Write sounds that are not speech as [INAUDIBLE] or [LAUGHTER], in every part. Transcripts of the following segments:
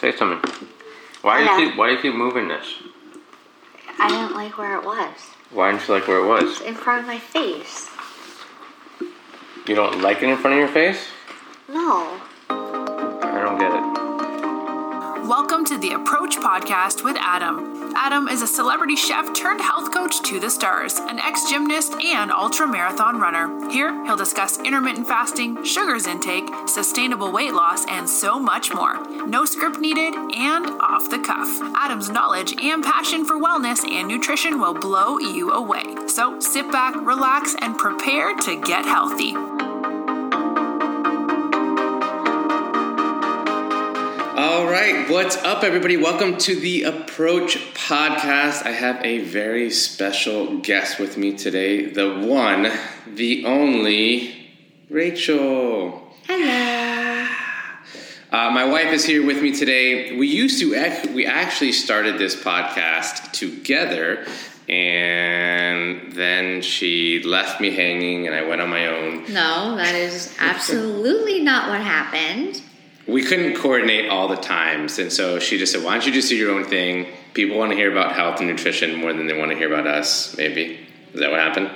Say something. Why do you keep Why do you keep moving this? I didn't like where it was. Why didn't you like where it was? It's in front of my face. You don't like it in front of your face? No. Welcome to the Approach Podcast with Adam. Adam is a celebrity chef turned health coach to the stars, an ex gymnast, and ultra marathon runner. Here, he'll discuss intermittent fasting, sugars intake, sustainable weight loss, and so much more. No script needed and off the cuff. Adam's knowledge and passion for wellness and nutrition will blow you away. So sit back, relax, and prepare to get healthy. All right, what's up, everybody? Welcome to the Approach Podcast. I have a very special guest with me today the one, the only Rachel. Hello. Uh, my wife is here with me today. We used to, ac- we actually started this podcast together, and then she left me hanging, and I went on my own. No, that is absolutely not what happened. We couldn't coordinate all the times. And so she just said why don't you just do your own thing? People want to hear about health and nutrition more than they want to hear about us maybe. Is that what happened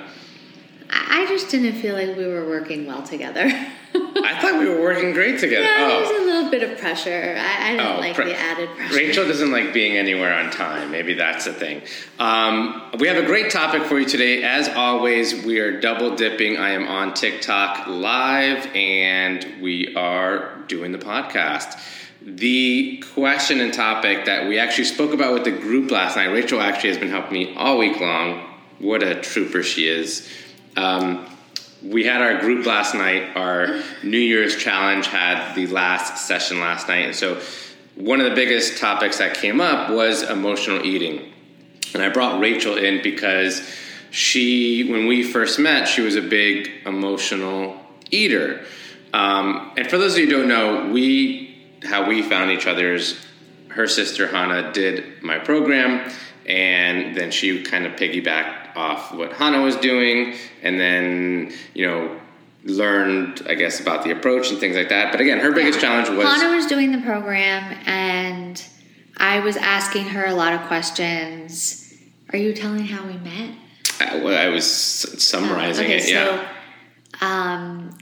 I just didn't feel like we were working well together. i thought we were working great together yeah, there was oh a little bit of pressure. I, I didn't Oh, like pre- the added pressure. Rachel doesn't like being anywhere on time. Maybe that's the thing. Um, we have a great topic for you today. As always, we are double dipping. I am on TikTok live and we are doing the podcast. The question and topic that we actually spoke about with the group last night, Rachel actually has been helping me all week long. What a trooper she is. Um, we had our group last night. Our New Year's challenge had the last session last night. And so, one of the biggest topics that came up was emotional eating. And I brought Rachel in because she, when we first met, she was a big emotional eater. Um, and for those of you who don't know, we, how we found each other is her sister Hannah did my program, and then she kind of piggybacked off what Hannah was doing, and then, you know, learned, I guess, about the approach and things like that. But again, her biggest challenge was. Hannah was doing the program, and I was asking her a lot of questions. Are you telling how we met? I, well, I was summarizing Okay, it, yeah. So, um,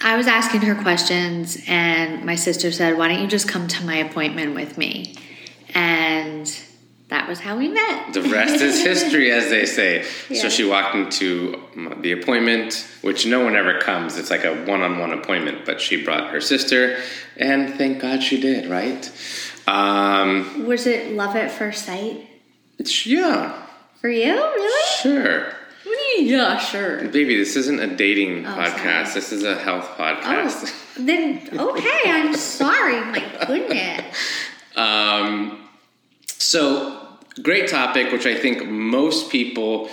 I was asking her questions, and my sister said, "Why don't you just come to my appointment with me?" And that was how we met. The rest is history, as they say. So she walked into the appointment, which no one ever comes. It's like a one on one appointment, but she brought her sister, and thank God she did, right? Um, Was it love at first sight it's- yeah, for you? Really? sure. Yeah, sure. Baby, this isn't a dating Oh, podcast. sorry. This is a health Oh, podcast. then okay. I'm sorry. My [LAUGHS] goodness. Um, so, great topic, which I think most people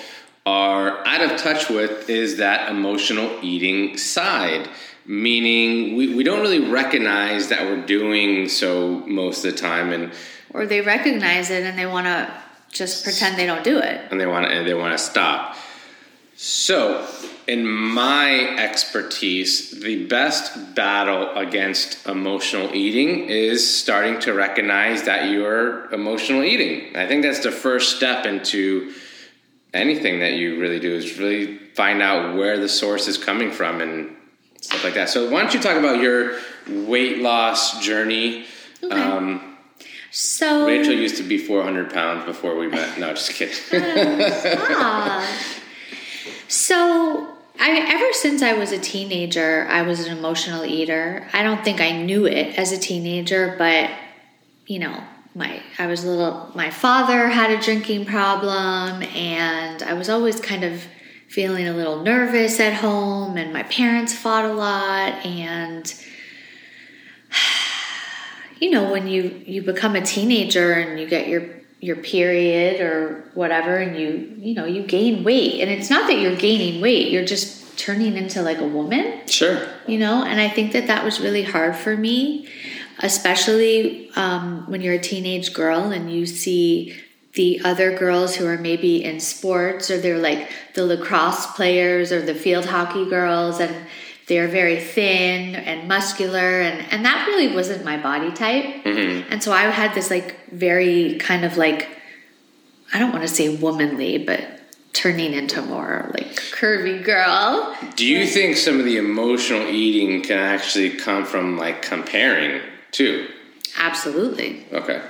are out of touch with, is that emotional eating side. Meaning, we, we don't really recognize that we're doing so most of the time, and, Or they recognize it and they want to just pretend they don't do it. and they want to they want to stop. So, in my expertise, the best battle against emotional eating is starting to recognize that you're emotional eating. I think that's the first step into anything that you really do is really find out where the source is coming from and stuff like that. So, why don't you talk about your weight loss journey? Um, So Rachel used to be 400 pounds before we met. No, just kidding. [LAUGHS] So I ever since I was a teenager, I was an emotional eater. I don't think I knew it as a teenager, but you know, my I was little my father had a drinking problem and I was always kind of feeling a little nervous at home and my parents fought a lot and [SIGHS] you know when you you become a teenager and you get your your period or whatever and you you know you gain weight. And it's not that you're gaining weight you're just turning into like a woman. Sure. you know? And i think that that was really hard for me especially um, when you're a teenage girl and you see the other girls who are maybe in sports or they're like the lacrosse players or the field hockey girls and they're very thin and muscular and and that really wasn't my body type and so i had this like very kind of like i don't want to say womanly but turning into more like curvy girl Do you think some of the emotional eating can actually come from like comparing too? absolutely Okay.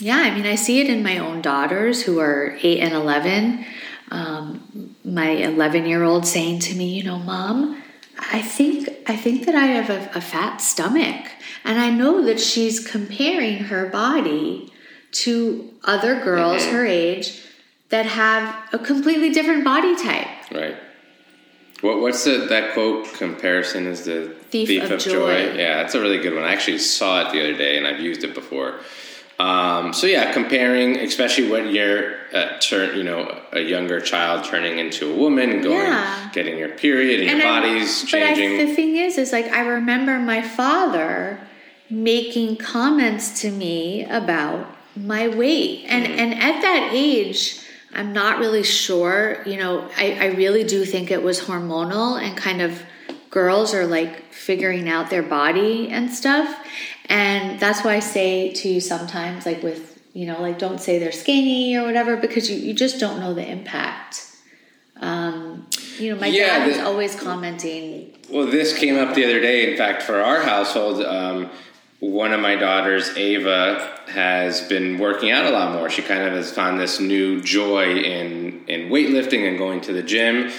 Yeah, I mean, I see it in my own daughters who are eight and 11. Um, my 11 year old saying to me, you know, mom, I think, I think that I have a, a fat stomach. And I know that she's comparing her body to other girls mm-hmm. her age that have a completely different body type. Right. What, what's the, that quote? Comparison is the Thief of joy. Yeah, that's a really good one. I actually saw it the other day, and I've used it before. Um, so yeah, comparing, especially when you're uh, turn, you know, a younger child turning into a woman, going, Yeah. getting your period, and, your I- body's but I, the thing is, is like I remember my father making comments to me about my weight, and Mm-hmm. and at that age, I'm not really sure. You know, I, I really do think it was hormonal and kind of girls are like figuring out their body and stuff, and that's why I say to you sometimes, like with you know, like don't say they're skinny or whatever because you, you just don't know the impact. Um, you know, my Yeah, dad was the- always commenting. Well, this came up the other day. In fact, for our household, um, one of my daughters, Ava, has been working out a lot more. She kind of has found this new joy in in weightlifting and going to the gym.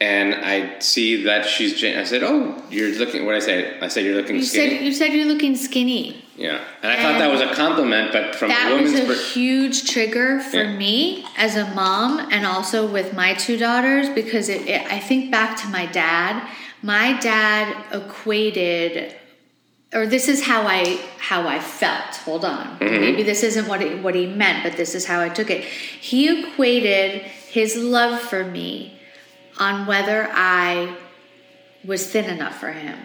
And I see that she's. I said, "Oh, you're looking." What I say? I said, "You're looking You skinny." said you said you're looking skinny. yeah, and I thought that was a compliment, but from a That was a per- huge trigger for Yeah. me as a mom, and also with my two daughters because it, it, I think back to my dad. My dad equated, or this is how I how I felt. Hold on, mm-hmm. maybe this isn't what it, what he meant, but this is how I took it. He equated his love for me on whether I was thin enough for him.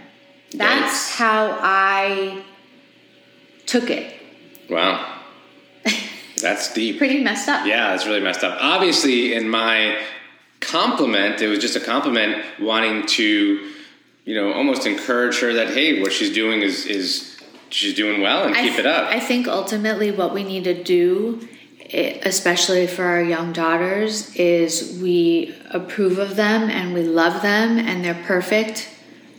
That's Yikes. how I took it. wow, [LAUGHS] that's deep. Pretty messed up. Yeah, that's really messed up. Obviously, in my compliment, it was just a compliment wanting to, you know, almost encourage her that hey, what she's doing is is she's doing well and I keep th- it up. I think ultimately what we need to do, especially for our young daughters, is we approve of them and we love them and they're perfect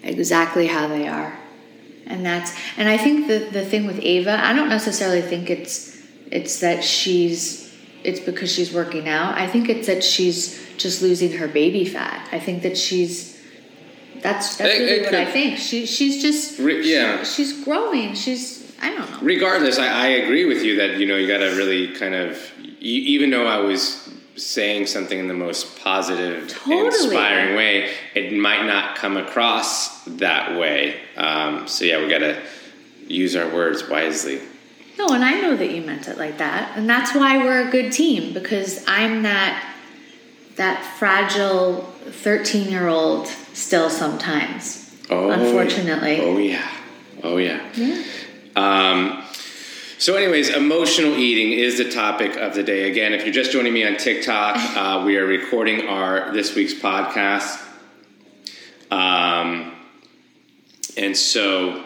exactly how they are. And that's and I think the the thing with Ava, I don't necessarily think it's it's that she's it's because she's working out. I think it's that she's just losing her baby fat. I think that she's that's that's It- really it what I think. She she's just Re- yeah. she's growing. She's I don't know. Regardless, I, I agree with you that you know you got to really kind of even though I was saying something in the most positive, Totally. inspiring way, it might not come across that way. Um, so yeah, we got to use our words wisely. No, and I know that you meant it like that, and that's why we're a good team because I'm that that fragile thirteen year old still sometimes. Oh, Unfortunately. Oh yeah. Oh yeah. Yeah. Um, so, anyways, emotional eating is the topic of the day. Again, if you're just joining me on TikTok, [LAUGHS] uh, we are recording our this week's podcast. Um, and so,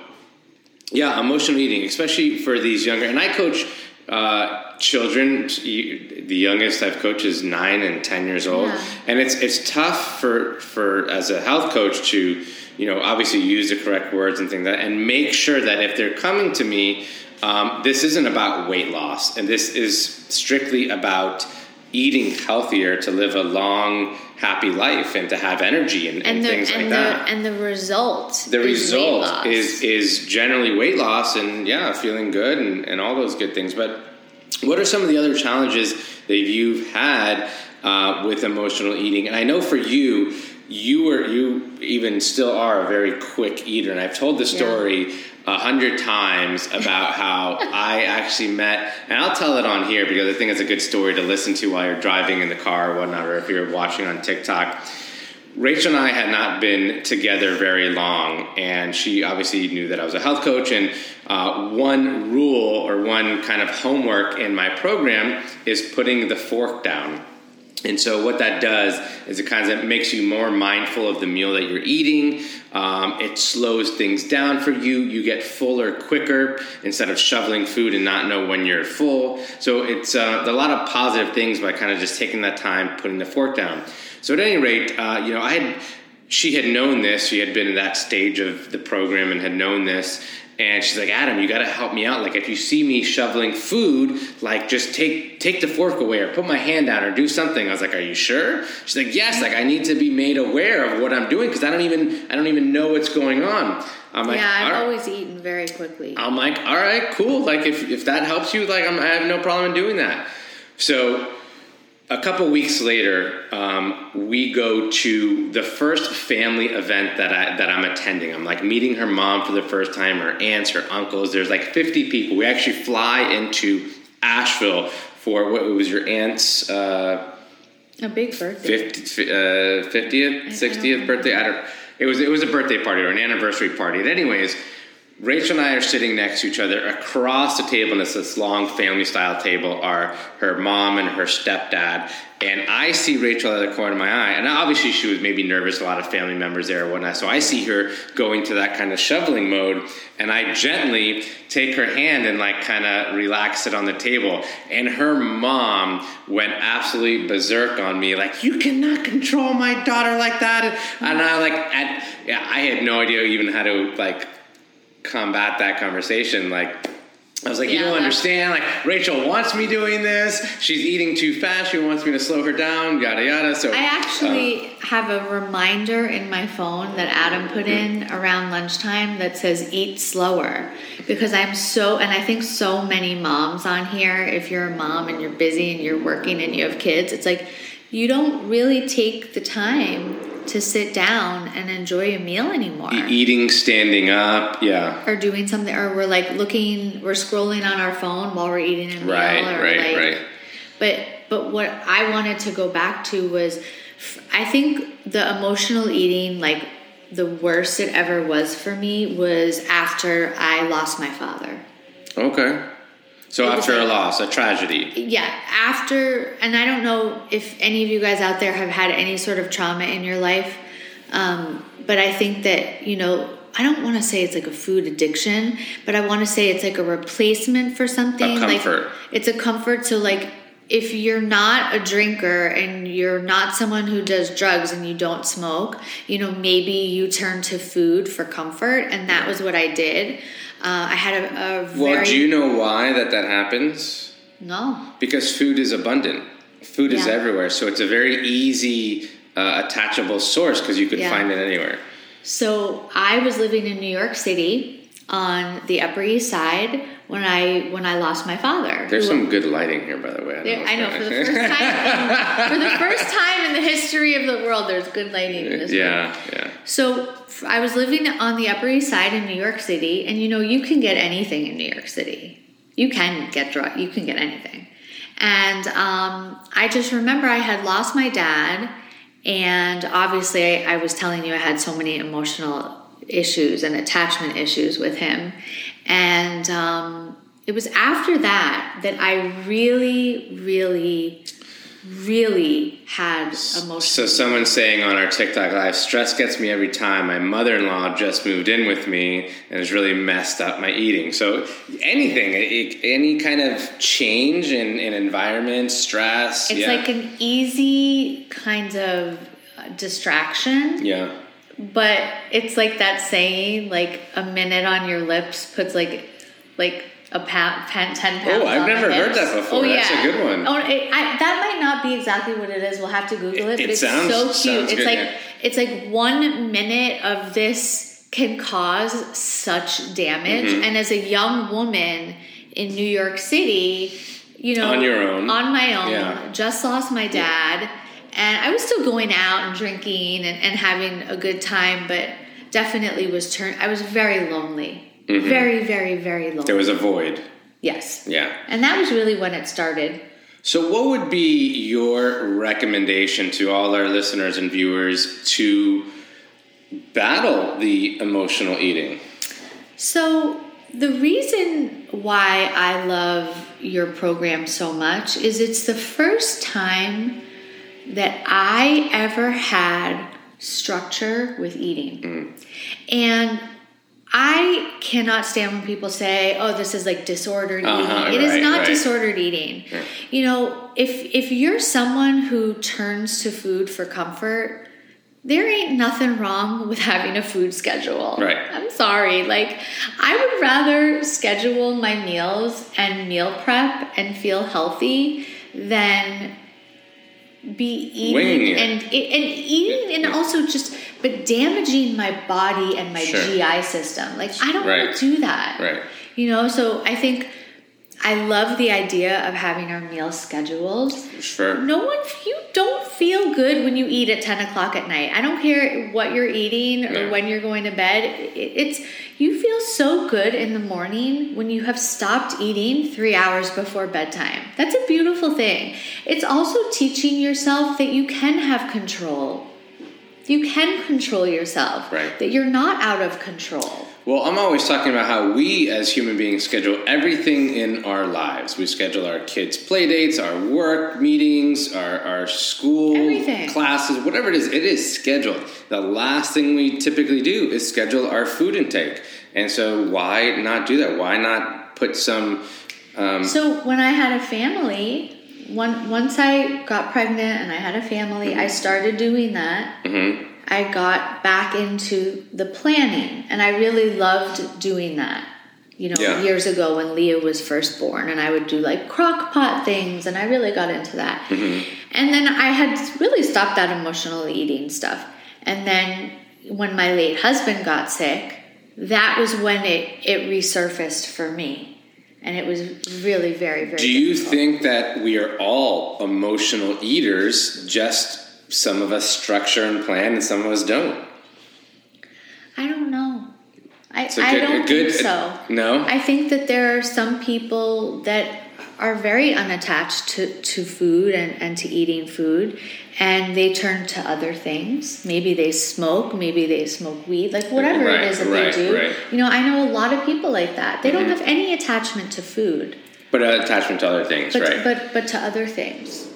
yeah, emotional eating, especially for these younger. And I coach uh, children. You- The youngest I've coached is nine and ten years old, Yeah. and it's it's tough for for as a health coach to you know obviously use the correct words and things like that, and make sure that if they're coming to me, um, this isn't about weight loss, and this is strictly about eating healthier to live a long, happy life and to have energy and, and, And the things and like the that and the result the result is is generally weight loss and yeah feeling good and, and all those good things but what are some of the other challenges that you've had uh, with emotional eating? And i know for you you were you even still are a very quick eater. And i've told the story a hundred times about how [LAUGHS] i actually met and i'll tell it on here because i think it's a good story to listen to while you're driving in the car or whatnot or if you're watching on tiktok Rachel and I had not been together very long, and she obviously knew that I was a health coach. And uh, one rule or one kind of homework in my program is putting the fork down. And so what that does is it kind of makes you more mindful of the meal that you're eating. Um, it slows things down for you. You get fuller quicker instead of shoveling food and not know when you're full. So it's uh, a lot of positive things by kind of just taking that time, putting the fork down. So at any rate, uh, you know, I had she had known this. She had been in that stage of the program and had known this. And she's like, Adam, you got to help me out. Like, if you see me shoveling food, like, just take take the fork away or put my hand down or do something. I was like, Are you sure? She's like, Yes. Like, I need to be made aware of what I'm doing because I don't even I don't even know what's going on. I'm like, yeah, I've "All right." always eaten very quickly. I'm like, all right, cool. Like if, if that helps you, like I'm, I have no problem in doing that. So a couple weeks later, um, we go to the first family event that I that I'm attending. I'm like meeting her mom for the first time, her aunts, her uncles. There's like 50 people. We actually fly into Asheville for what was your aunt's. Uh, A big birthday. 50, uh, 50th, 60th birthday. I don't. It was it was a birthday party or an anniversary party. And anyways, Rachel and I are sitting next to each other across the table, and it's this long family style table. Are her mom and her stepdad, and I see Rachel of the corner of my eye, and obviously she was maybe nervous. A lot of family members there or whatnot. So I see her going to that kind of shoveling mode, and I gently take her hand and like kind of relax it on the table. And her mom went absolutely berserk on me, like you cannot control my daughter like that. And I like, and, yeah, I had no idea even how to like combat that conversation. Like, I was like, you don't understand. Like, Rachel wants me doing this. She's eating too fast. She wants me to slow her down. Yada yada. So I actually um, have a reminder in my phone that Adam put in around lunchtime that says eat slower because I'm so and I think so many moms on here if you're a mom and you're busy and you're working and you have kids it's like you don't really take the time to sit down and enjoy a meal anymore eating, standing up. Yeah. or doing something or we're like looking we're scrolling on our phone while we're eating a meal Right. Right. like right. but but what I wanted to go back to was f- I think the emotional eating like the worst it ever was for me was after I lost my father. Okay. So It after a like- loss, a tragedy. Yeah, after and I don't know if any of you guys out there have had any sort of trauma in your life. Um, but I think that, you know, I don't want to say it's like a food addiction, but I want to say it's like a replacement for something. A comfort. Like it's a comfort. So like if you're not a drinker and you're not someone who does drugs and you don't smoke, you know, maybe you turn to food for comfort, and that was what I did. Uh, I had a, a very Well, do you know why that that happens? no. Because food is abundant. Food is everywhere, so it's a very easy uh, attachable source because you could Yeah. find it anywhere. So I was living in New York City on the Upper East Side when I when I lost my father. There's some good lighting here, by the way. There- I know for the first time for the [LAUGHS] first time in the history of the world, there's good lighting in this. room. yeah, yeah. So I was living on the Upper East Side in New York City, and you know you can get anything in New York City. You can get drug. You can get anything. And um, I just remember I had lost my dad, and obviously I, I was telling you I had so many emotional issues and attachment issues with him, and um, it was after that that I really, really, really had emotional. So someone's saying on our TikTok live, stress gets me every time. My mother-in-law just moved in with me and has really messed up my eating. So anything, it, any kind of change in, in environment, stress. It's yeah. like an easy kind of uh, distraction, yeah. but it's like that saying, like a minute on your lips puts like like a ten, 10 pounds. Oh, I've never heard that before. Oh, yeah. That's a good one. Oh, it, I, that might not be exactly what it is. We'll have to Google it, It- but it it's sounds- so cute. it's good, like yeah. it's like one minute of this can cause such damage, Mm-hmm. and as a young woman in New York City, you know, On your own. on my own, Yeah. just lost my dad, and I was still going out and drinking and, and having a good time, but definitely was turned. I was very lonely, very, very, very lonely. Mm-hmm. There was a void. yes, Yeah. and that was really when it started. So, what would be your recommendation to all our listeners and viewers to battle the emotional eating? So, the reason why I love your program so much is it's the first time that I ever had structure with eating. Mm. And I cannot stand when people say, "Oh, this is like disordered Uh-huh, eating." It is right, not right. disordered eating. You know, if if you're someone who turns to food for comfort, there ain't nothing wrong with having a food schedule. Right. I'm sorry. Like, I would rather schedule my meals and meal prep and feel healthy than be eating and and eating and also just but damaging my body and my Sure. GI system. Like I don't Right. want to do that. Right. You know, so I think I love the idea of having our meal schedules. Sure. No one, you don't feel good when you eat at 10 o'clock at night. I don't care what you're eating or No. when you're going to bed. It's, you feel so good in the morning when you have stopped eating three hours before bedtime. That's a beautiful thing. It's also teaching yourself that you can have control. You can control yourself. Right. That you're not out of control. Well, I'm always talking about how we as human beings schedule everything in our lives. We schedule our kids' play dates, our work meetings, our, our school Everything. classes, whatever it is, it is scheduled. The last thing we typically do is schedule our food intake. And so, why not do that? Why not put some. Um, So when I had a family, one, once I got pregnant and I had a family, I started doing that. mhm. I got back into the planning, and I really loved doing that. You know, Yeah. years ago when Leah was first born, and I would do like crock pot things, and I really got into that. Mm-hmm. And then I had really stopped that emotional eating stuff. And then when my late husband got sick, that was when it, it resurfaced for me. And it was really very, very Do you difficult. think that we are all emotional eaters, just some of us structure and plan and some of us don't? I don't know. I, So I good- don't good- think so. no? I think that there are some people that are very unattached to, to food and, and to eating food and they turn to other things. Maybe they smoke, maybe they smoke weed, like whatever Right, it is that right, they do. right. You know, I know a lot of people like that. They Mm-hmm. don't have any attachment to food. But uh, attachment to other things, but right? but but to other things.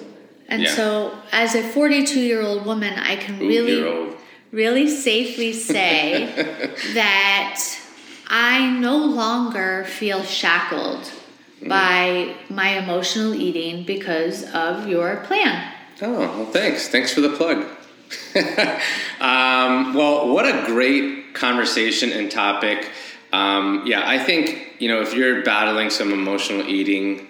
And Yeah. so, as a 42 year old woman, I can Ooh, really, really safely say [LAUGHS] that I no longer feel shackled Mm. by my emotional eating because of your plan. Oh, well, thanks. Thanks for the plug. [LAUGHS] um, well, what a great conversation and topic. Um, yeah, I think, you know, if you're battling some emotional eating,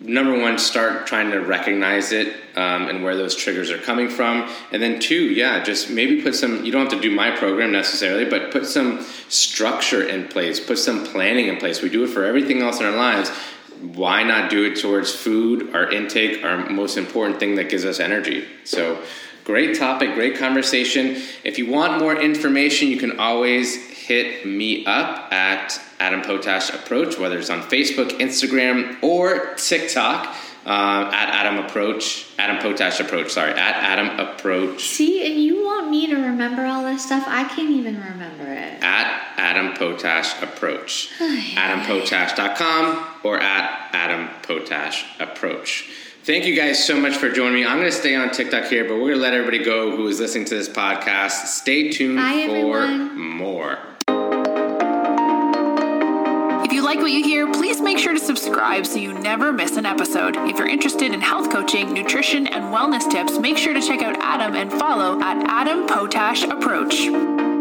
number one, start trying to recognize it um, and where those triggers are coming from. And then two, yeah, just maybe put some, you don't have to do my program necessarily, but put some structure in place, put some planning in place. We do it for everything else in our lives. Why not do it towards food, our intake, our most important thing that gives us energy? So, great topic, great conversation. If you want more information, you can always hit me up at Adam Potash Approach, whether it's on Facebook, Instagram, or TikTok uh, at Adam Approach, Adam Potash Approach. Sorry, at Adam Approach See, and you want me to remember all this stuff? I can't even remember it. at Adam Potash Approach, [SIGHS] AdamPotash.com or at Adam Potash Approach. Thank you guys so much for joining me. I'm going to stay on TikTok here, but we're going to let everybody go who is listening to this podcast. Stay tuned Bye, for everyone. more. If you like what you hear, please make sure to subscribe so you never miss an episode. If you're interested in health coaching, nutrition, and wellness tips, make sure to check out Adam and follow at Adam Potash Approach.